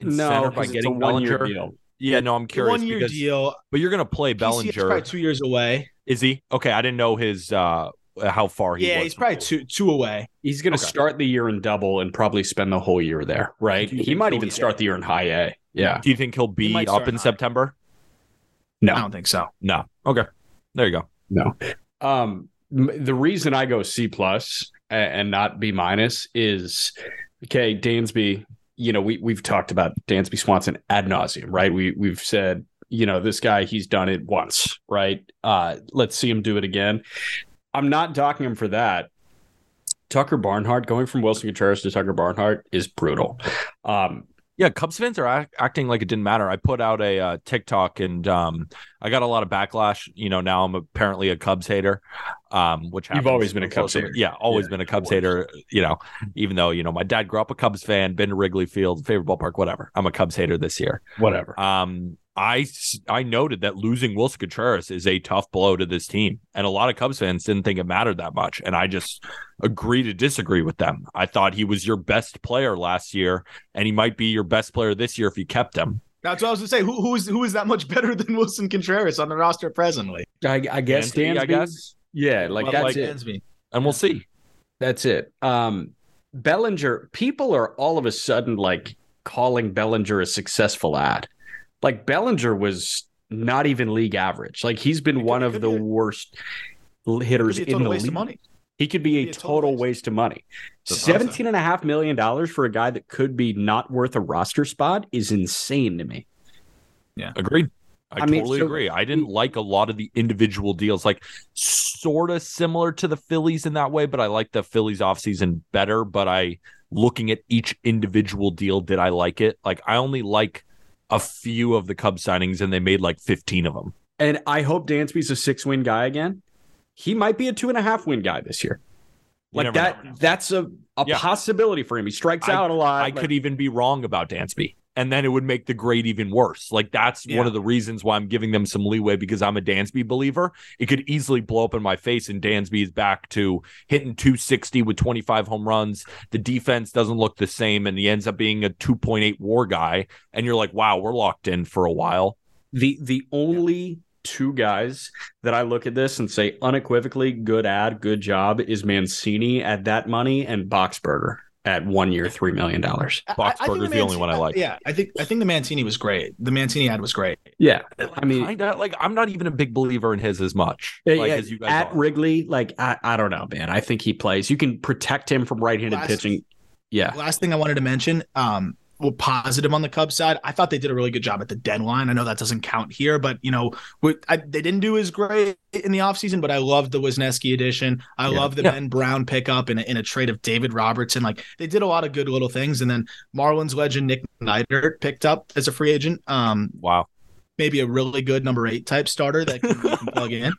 in no, center by 'cause it's a getting one-year Bellinger? deal. Yeah, no, I'm curious. One year because, deal. But you're going to play PCS Bellinger. probably two years away. Is he? Okay, I didn't know his uh how far he yeah, was. he's probably two two away. He's going to Okay. start the year in double and probably spend the whole year there, right? He might even be start the year in high A. Yeah. Do you think he'll be might up in high. September? No, I don't think so. No. Okay. There you go. No. Um, the reason I go C and not B minus is okay. Dansby, you know, we we've talked about Dansby Swanson ad nauseum, right? We we've said, you know, this guy he's done it once, right? Uh, let's see him do it again. I'm not docking him for that. Tucker Barnhart going from Willson Contreras to Tucker Barnhart is brutal. Um, Yeah, Cubs fans are act- acting like it didn't matter. I put out a uh, TikTok and um, I got a lot of backlash. You know, now I'm apparently a Cubs hater, um, which You've always been a Cubs hater. Yeah, always Yeah, been a Cubs hater. You know, even though you know my dad grew up a Cubs fan, been to Wrigley Field, favorite ballpark, whatever. I'm a Cubs hater this year. whatever. Um, I s- I noted that losing Willson Contreras is a tough blow to this team, and a lot of Cubs fans didn't think it mattered that much, and I just agree to disagree with them. I thought he was your best player last year, and he might be your best player this year if you kept him. That's what I was gonna say. Who who is who is that much better than Willson Contreras on the roster presently? I, I guess Dansby, Dansby. I guess. Yeah, like Well, that's like it. Dansby. And we'll see. That's it. Um, Bellinger, people are all of a sudden like calling Bellinger a successful ad. Like Bellinger was not even league average. Like he's been one of the be worst hitters be a in the waste league. of money. He could be a be a total, waste. waste. of money. That's awesome. Seventeen and a half million dollars for a guy that could be not worth a roster spot is insane to me. Yeah. Agreed. I, I mean, totally so- agree. I didn't like a lot of the individual deals, like sort of similar to the Phillies in that way, but I like the Phillies offseason better. But I, looking at each individual deal, did I like it? Like, I only like a few of the Cubs signings, and they made like 15 of them. And I hope Dansby's a six win guy again. He might be a two and a half win guy this year. You Like that, know. that's a, a Yeah. possibility for him. He strikes I- out a lot. I like- could even be wrong about Dansby. And then it would make the grade even worse. Like that's Yeah. one of the reasons why I'm giving them some leeway because I'm a Dansby believer. It could easily blow up in my face, and Dansby is back to hitting 260 with 25 home runs. The defense doesn't look the same, and he ends up being a 2.8 WAR guy. And you're like, wow, we're locked in for a while. the the only two guys that I look at this and say unequivocally good ad, good job is Mancini at that money and Boxberger at one year, three million dollars. I- I think Boxberger's the only one I like. Yeah, I think I think the Mancini was great. The Mancini ad was great. Yeah, I mean, Kinda, like I'm not even a big believer in his as much. Like yeah, as you guys at are. Wrigley, like I, I don't know, man. I think he plays. You can protect him from right-handed Last- pitching. Yeah, Last thing I wanted to mention, um, well, positive on the Cubs side, I thought they did a really good job at the deadline. I know that doesn't count here, but you know, we, I, they didn't do as great in the offseason, but I loved the Wisniewski edition. I Yeah. love the Yeah. Ben Brown pickup in a, in a trade of David Robertson. Like they did a lot of good little things, and then Marlins legend Nick Neidert picked up as a free agent. Um, Wow. maybe a really good number eight type starter that you can plug in.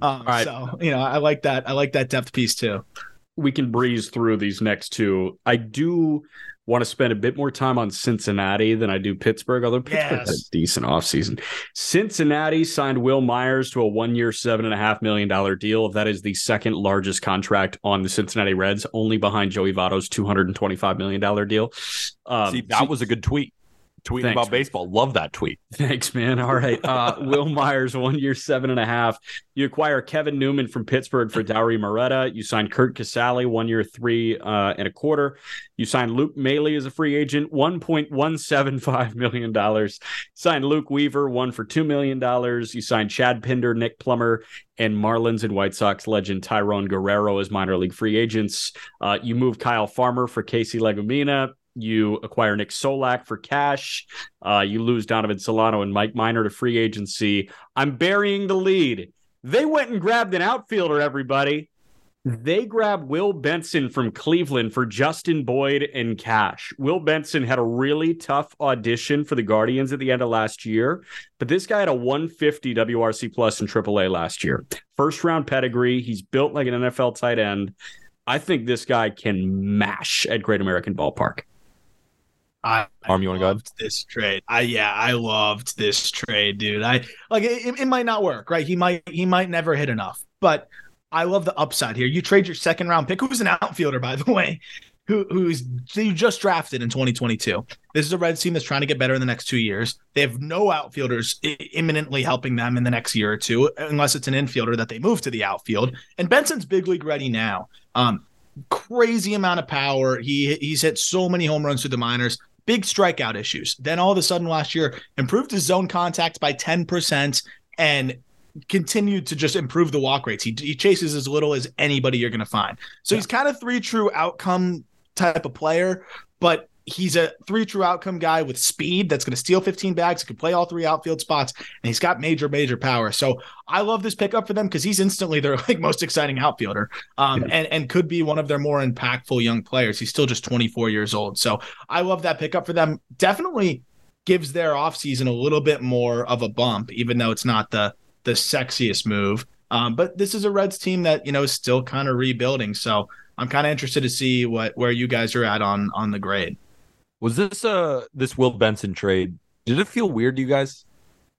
Um, right. So you know, I like that. I like that depth piece too. we can breeze through these next two. I do want to spend a bit more time on Cincinnati than I do Pittsburgh, although Pittsburgh had a Yes. decent offseason. Cincinnati signed Wil Myers to a one year, $7.5 million deal. That is the second largest contract on the Cincinnati Reds, only behind Joey Votto's $225 million deal. Um, See, that was a good tweet. Tweeting Thanks, about baseball. Love that tweet. Thanks, man. All right. Uh, Wil Myers, one year, seven and a half. You acquire Kevin Newman from Pittsburgh for Dauri Moreta. You sign Curt Casali, one year, three uh, and a quarter. You sign Luke Maile as a free agent, $1.175 million. Sign Luke Weaver, one for $2 million. You sign Chad Pinder, Nick Plummer, and Marlins and White Sox legend Tayron Guerrero as minor league free agents. Uh, you move Kyle Farmer for Casey Legumina. You acquire Nick Solak for cash. Uh, you lose Donovan Solano and Mike Minor to free agency. I'm burying the lead. They went and grabbed an outfielder, everybody. They grabbed Will Benson from Cleveland for Justin Boyd and cash. Will Benson had a really tough audition for the Guardians at the end of last year, but this guy had a 150 WRC plus in AAA last year. First round pedigree. He's built like an NFL tight end. I think this guy can mash at Great American Ballpark. I Arm, you wanna go ahead? This trade, I yeah, I loved this trade, dude. I like it, it might not work, right? He might he might never hit enough, but I love the upside here. You trade your second round pick, who's an outfielder, by the way, who who's you just drafted in 2022. This is a Reds team that's trying to get better in the next two years. They have no outfielders imminently helping them in the next year or two, unless it's an infielder that they move to the outfield. And Benson's big league ready now. Um, crazy amount of power. He he's hit so many home runs through the minors. Big strikeout issues. Then all of a sudden last year improved his zone contact by 10% and continued to just improve the walk rates. He, he chases as little as anybody you're going to find. So he's kind of three true outcome type of player, but he's a three true outcome guy with speed that's going to steal 15 bags, He can play all three outfield spots, and he's got major, major power. So I love this pickup for them because he's instantly their like most exciting outfielder, um, and and could be one of their more impactful young players. He's still just 24 years old, so I love that pickup for them. Definitely gives their offseason a little bit more of a bump, even though it's not the the sexiest move. Um, but this is a Reds team that you know is still kind of rebuilding, so I'm kind of interested to see what where you guys are at on on the grade. Was this uh this Will Benson trade? Did it feel weird to you guys?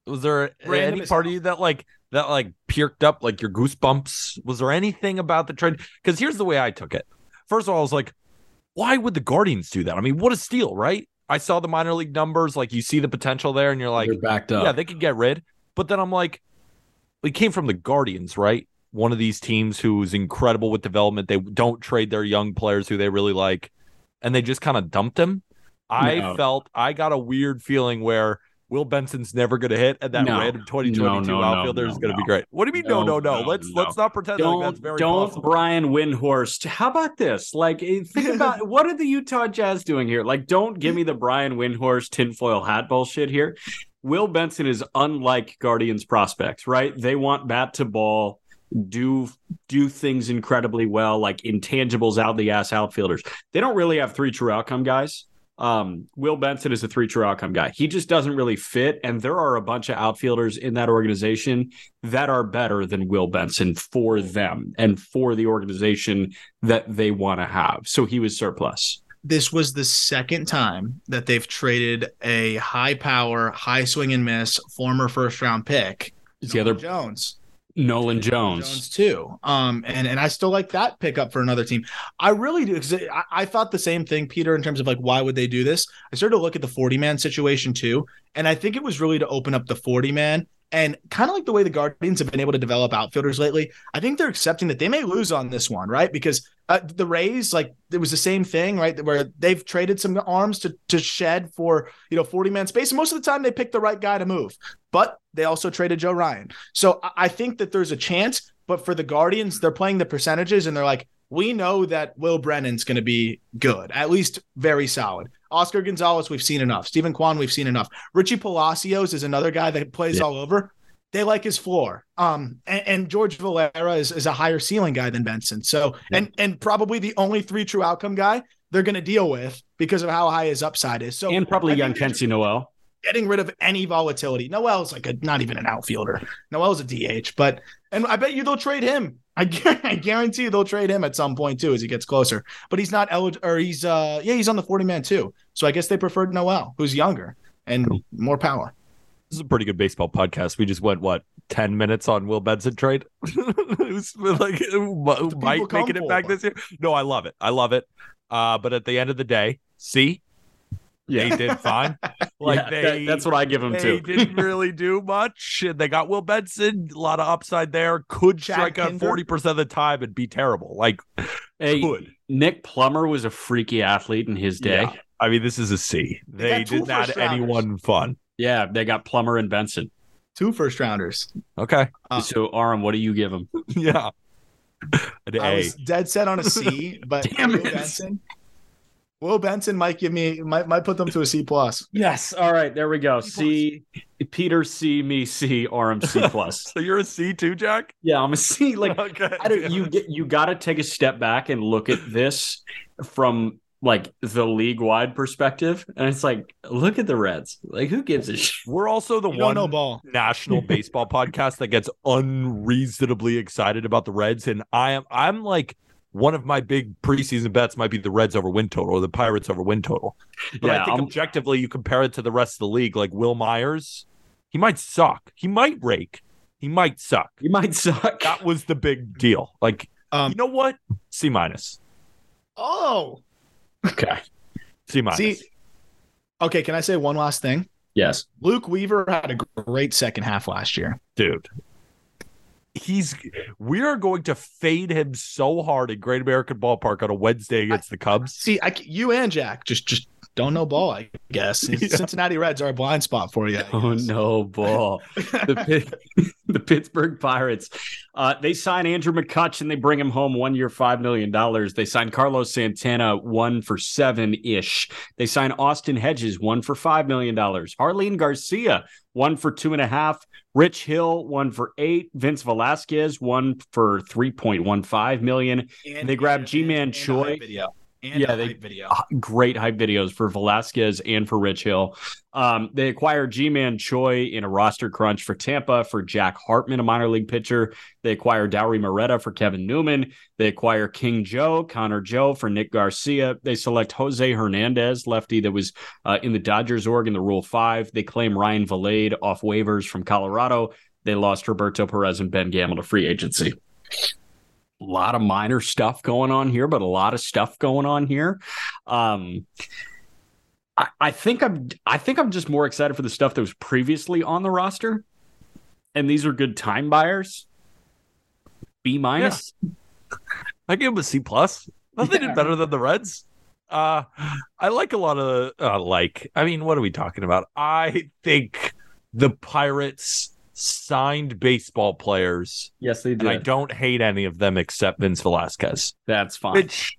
Was there Random any as part of you that like that like perked up like your goosebumps? Was there anything about the trade? Because here's the way I took it. First of all, I was like, why would the Guardians do that? I mean, what a steal, right? I saw the minor league numbers. Like you see the potential there, and you're like, They're backed up. yeah, they could get rid. But then I'm like, we came from the Guardians, right? One of these teams who's incredible with development. They don't trade their young players who they really like, and they just kind of dumped him. I No. felt I got a weird feeling where Will Benson's never going to hit, and that No. random 2022 No, no, outfielder is going to be great. What do you mean? No, no, No, Let's let's not pretend like that's don't very don't possible. Brian Windhorst. How about this? Like, eh, think about what are the Utah Jazz doing here? Like, don't give me the Brian Windhorst tinfoil hat bullshit here. Will Benson is unlike Guardians prospects, right? They want bat to ball, do do things incredibly well, like intangibles out the ass outfielders. They don't really have three true outcome guys. Um, Will Benson is a three true outcome guy. He just doesn't really fit, and there are a bunch of outfielders in that organization that are better than Will Benson for them and for the organization that they want to have. So he was surplus. This was the second time that they've traded a high power, high swing and miss former first round pick. Is the other Jones. Nolan Jones Jones? too. Um, and and I still like that pickup for another team. I really do. 'cause I, I thought the same thing, Peter, in terms of like why would they do this? I started to look at the forty man situation too, and I think it was really to open up the forty man. And kind of like the way the Guardians have been able to develop outfielders lately, I think they're accepting that they may lose on this one, right? Because uh, the Rays, like it was the same thing, right? Where they've traded some arms to to shed for you know forty man space, and most of the time they pick the right guy to move. But they also traded Joe Ryan, so I- I think that there's a chance. But for the Guardians, they're playing the percentages, and they're like, we know that Will Brennan's going to be good, at least very solid. Oscar Gonzalez, we've seen enough. Steven Kwan, we've seen enough. Richie Palacios is another guy that plays Yeah. all over. They like his floor. Um, and, and George Valera is, is a higher ceiling guy than Benson. So, and and probably the only three true outcome guy they're going to deal with because of how high his upside is. So, And probably Jhonkensy Noel. Getting rid of any volatility. Noel's like a not even an outfielder. Noel's a DH, but and I bet you they'll trade him. I, gu- I guarantee you they'll trade him at some point too as he gets closer. But he's not eligible, or he's uh yeah he's on the forty man too. So I guess they preferred Noel, who's younger and more power. This is a pretty good baseball podcast. We just went what ten minutes on Will Benson trade. it was like who might making it back this year. No, I love it. I love it. Uh, but at the end of the day, see, they did fine. Like Yeah, they, that- that's what I give him they too. didn't really do much. And They got Will Benson, a lot of upside there. Could Chad strike out forty percent of the time and be terrible. Like Hey, could. Nick Plummer was a freaky athlete in his day. Yeah. I mean, this is a C. They They, did not anyone fun. Yeah, they got Plummer and Benson. Two first rounders. Okay. Uh, so, Aram, what do you give him? Yeah. An I A. was dead set on a C, but Damn Will it. Benson. Will Benson might give me might might put them to a C plus. Yes. All right. There we go. C C. Peter C. Me C. Aram C plus. So you're a C too, Jack? yeah, I'm a C. Like okay. I don't, you get you got to take a step back and look at this from like the league wide perspective, and it's like, look at the Reds. Like, who gives a shit? We're also the You one ball. national baseball podcast that gets unreasonably excited about the Reds, and I am I'm like one of my big preseason bets might be the Reds over win total or the Pirates over win total. But Yeah, I think I'm- objectively, you compare it to the rest of the league, like Wil Myers, he might suck. He might rake. He might suck. He might suck. That was the big deal. Like, Um, you know what? C minus. Oh, Okay. C minus. see. Okay, can I say one last thing? Yes. Luke Weaver had a great second half last year. dude. He's we are going to fade him so hard at Great American Ballpark on a Wednesday against the Cubs. See, I, you and Jack just just don't know ball. I guess Yeah. Cincinnati Reds are a blind spot for you. Oh no, ball. the the Pittsburgh Pirates. Uh, they sign Andrew McCutchen. They bring him home one year, five million dollars. They sign Carlos Santana one for seven ish. They sign Austin Hedges one for five million dollars. Jarlin Garcia one for two and a half. Rich Hill one for eight. Vince Velasquez one for three point one five million. And, They grab Ji-Man Choi. video. And Yeah, they- video. Great hype videos for Velasquez and for Rich Hill. Um, they acquired Ji-Man Choi in a roster crunch for Tampa for Jack Hartman, a minor league pitcher. They acquired Dauri Moreta for Kevin Newman. They acquire King Joe, Connor Joe for Nick Garcia. They select Jose Hernandez, lefty that was uh, in the Dodgers org in the Rule 5. They claim Ryan Vilade off waivers from Colorado. They lost Roberto Perez and Ben Gamel to free agency a lot of minor stuff going on here, but a lot of stuff going on here. Um, I, I think I'm I think I'm just more excited for the stuff that was previously on the roster. And these are good time buyers. B minus. I give them a C plus. Thought they Yeah. did better than the Reds. Uh, I like a lot of uh, like. I mean, what are we talking about? I think the Pirates signed baseball players, Yes, they and I don't hate any of them except Vince Velasquez. That's fine. Which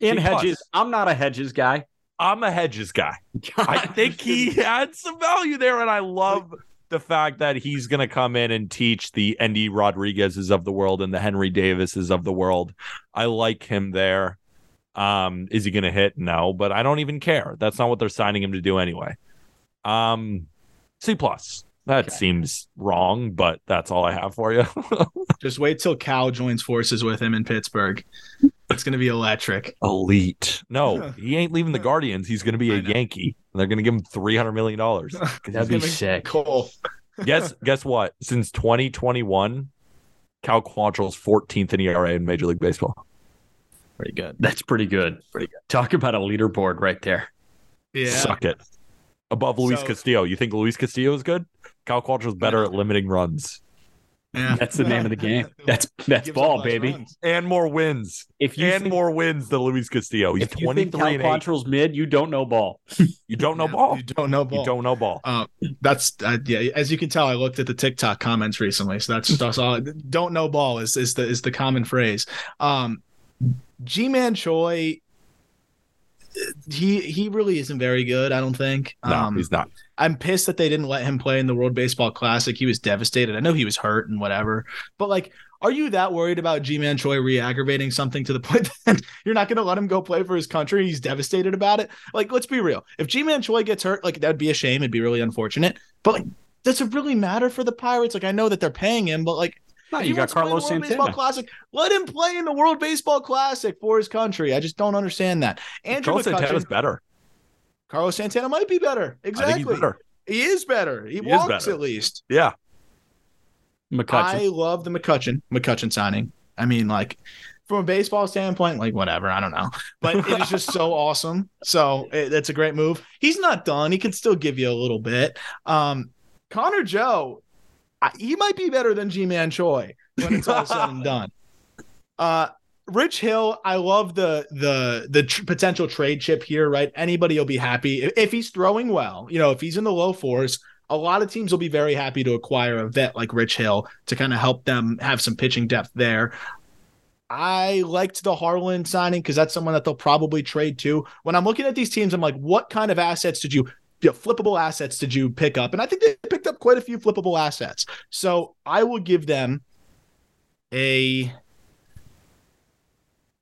In C plus. Hedges, I'm not a Hedges guy. I'm a Hedges guy. I think he had some value there, and I love the fact that he's going to come in and teach the Endy Rodriguez's of the world and the Henry Davises of the world. I like him there. Um, is he going to hit? No, but I don't even care. That's not what they're signing him to do anyway. Um, C plus. That Okay. seems wrong, but that's all I have for you. Just wait till Cal joins forces with him in Pittsburgh. It's going to be electric. Elite. No, he ain't leaving the Guardians. He's going to be a. Yankee. And they're going to give him three hundred million dollars. That'd be sick. Cool. guess guess what? Since 2021, Cal Quantrill's 14th in ERA in Major League Baseball. Pretty good. That's pretty good. Pretty good. Talk about a leaderboard right there. Yeah. Suck it. Above Luis So- Castillo. You think Luis Castillo is good? Cal Quantrill's better at limiting runs Yeah. That's the name of the game. That's that's ball, baby. runs. and more wins If you and think, more wins than Luis Castillo. He's if you think Cal Quantrill's mid, you don't know ball. You don't know Yeah, ball. You don't know ball. You don't know ball. Uh, that's uh, yeah. As you can tell, I looked at the TikTok comments recently, so that's that's all. Don't know ball is is the is the common phrase. Um, Ji-Man Choi, he he really isn't very good. I don't think. No, um, he's not. I'm pissed that they didn't let him play in the World Baseball Classic. He was devastated. I know he was hurt and whatever, but like, are you that worried about Ji-Man Choi re-aggravating something to the point that you're not going to let him go play for his country? He's devastated about it. Like, let's be real. If Ji-Man Choi gets hurt, like that'd be a shame. It'd be really unfortunate. But like, does it really matter for the Pirates? Like, I know that they're paying him, but like, No, if you got wants to play in the Carlos World Baseball Santana. Classic. Let him play in the World Baseball Classic for his country. I just don't understand that. Andrew Carlos McCutchen, Santana's better. Carlos Santana might be better. Exactly. I think he's better. He is better. He, He walks better. at least. Yeah. McCutchen. I love the McCutchen McCutchen signing. I mean, like from a baseball standpoint, like whatever. I don't know, but it is just so awesome. So it, it's a great move. He's not done. He can still give you a little bit. Um, Connor Joe, I, he might be better than Ji-Man Choi when it's all said and done. Uh, Rich Hill, I love the the the tr- potential trade chip here. Right, anybody will be happy if, if he's throwing well. You know, if he's in the low fours, a lot of teams will be very happy to acquire a vet like Rich Hill to kind of help them have some pitching depth there. I liked the Jarlin signing because that's someone that they'll probably trade to. When I'm looking at these teams, I'm like, what kind of assets did you, you know, flippable assets did you pick up? And I think they picked up quite a few flippable assets. So I will give them a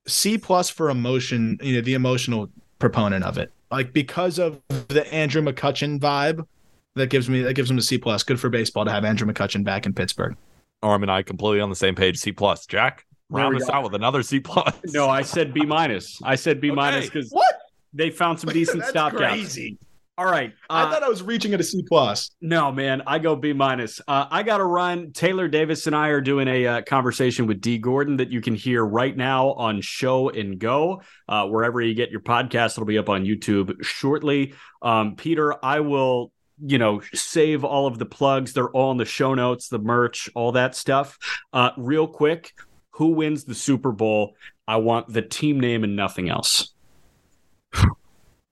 C plus for emotion, you know, the emotional proponent of it. Like because of the Andrew McCutchen vibe, that gives me that gives them a C plus. Good for baseball to have Andrew McCutchen back in Pittsburgh. Arm and I completely on the same page. C plus. Jack, round we us out with another C plus. no, I said B minus. I said B minus Okay. because What? they found some decent That's stopgaps. crazy. All right. I uh, thought I was reaching at a C plus. No, man, I go B minus. Uh, I got to run. Taylor Davis and I are doing a uh, conversation with Dee Gordon that you can hear right now on Show and Go, uh, wherever you get your podcast. It'll be up on YouTube shortly. Um, Peter, I will, you know, save all of the plugs. They're all in the show notes, the merch, all that stuff. Uh, real quick, who wins the Super Bowl? I want the team name and nothing else.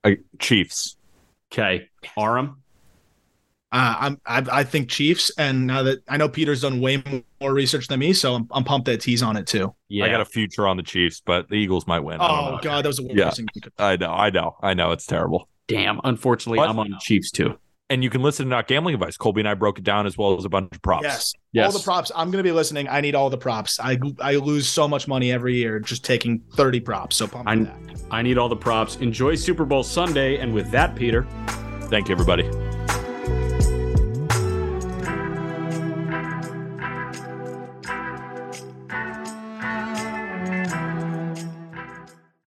Uh, Chiefs. Okay, Aram. Uh, I'm I, I think Chiefs, and now that I know Peter's done way more research than me, so I'm, I'm pumped that he's on it too. Yeah, I got a future on the Chiefs, but the Eagles might win. Oh god, that was the worst Yeah. thing you could. I know, I know, I know. It's terrible. damn. Unfortunately, But- I'm on the Chiefs too. And you can listen to Not Gambling Advice. Colby and I broke it down as well as a bunch of props. Yes, Yes. all the props. I'm gonna be listening. I need all the props. I I lose so much money every year just taking 30 props. So pump I- that. I need all the props. Enjoy Super Bowl Sunday. And with that, Peter, Thank you, everybody.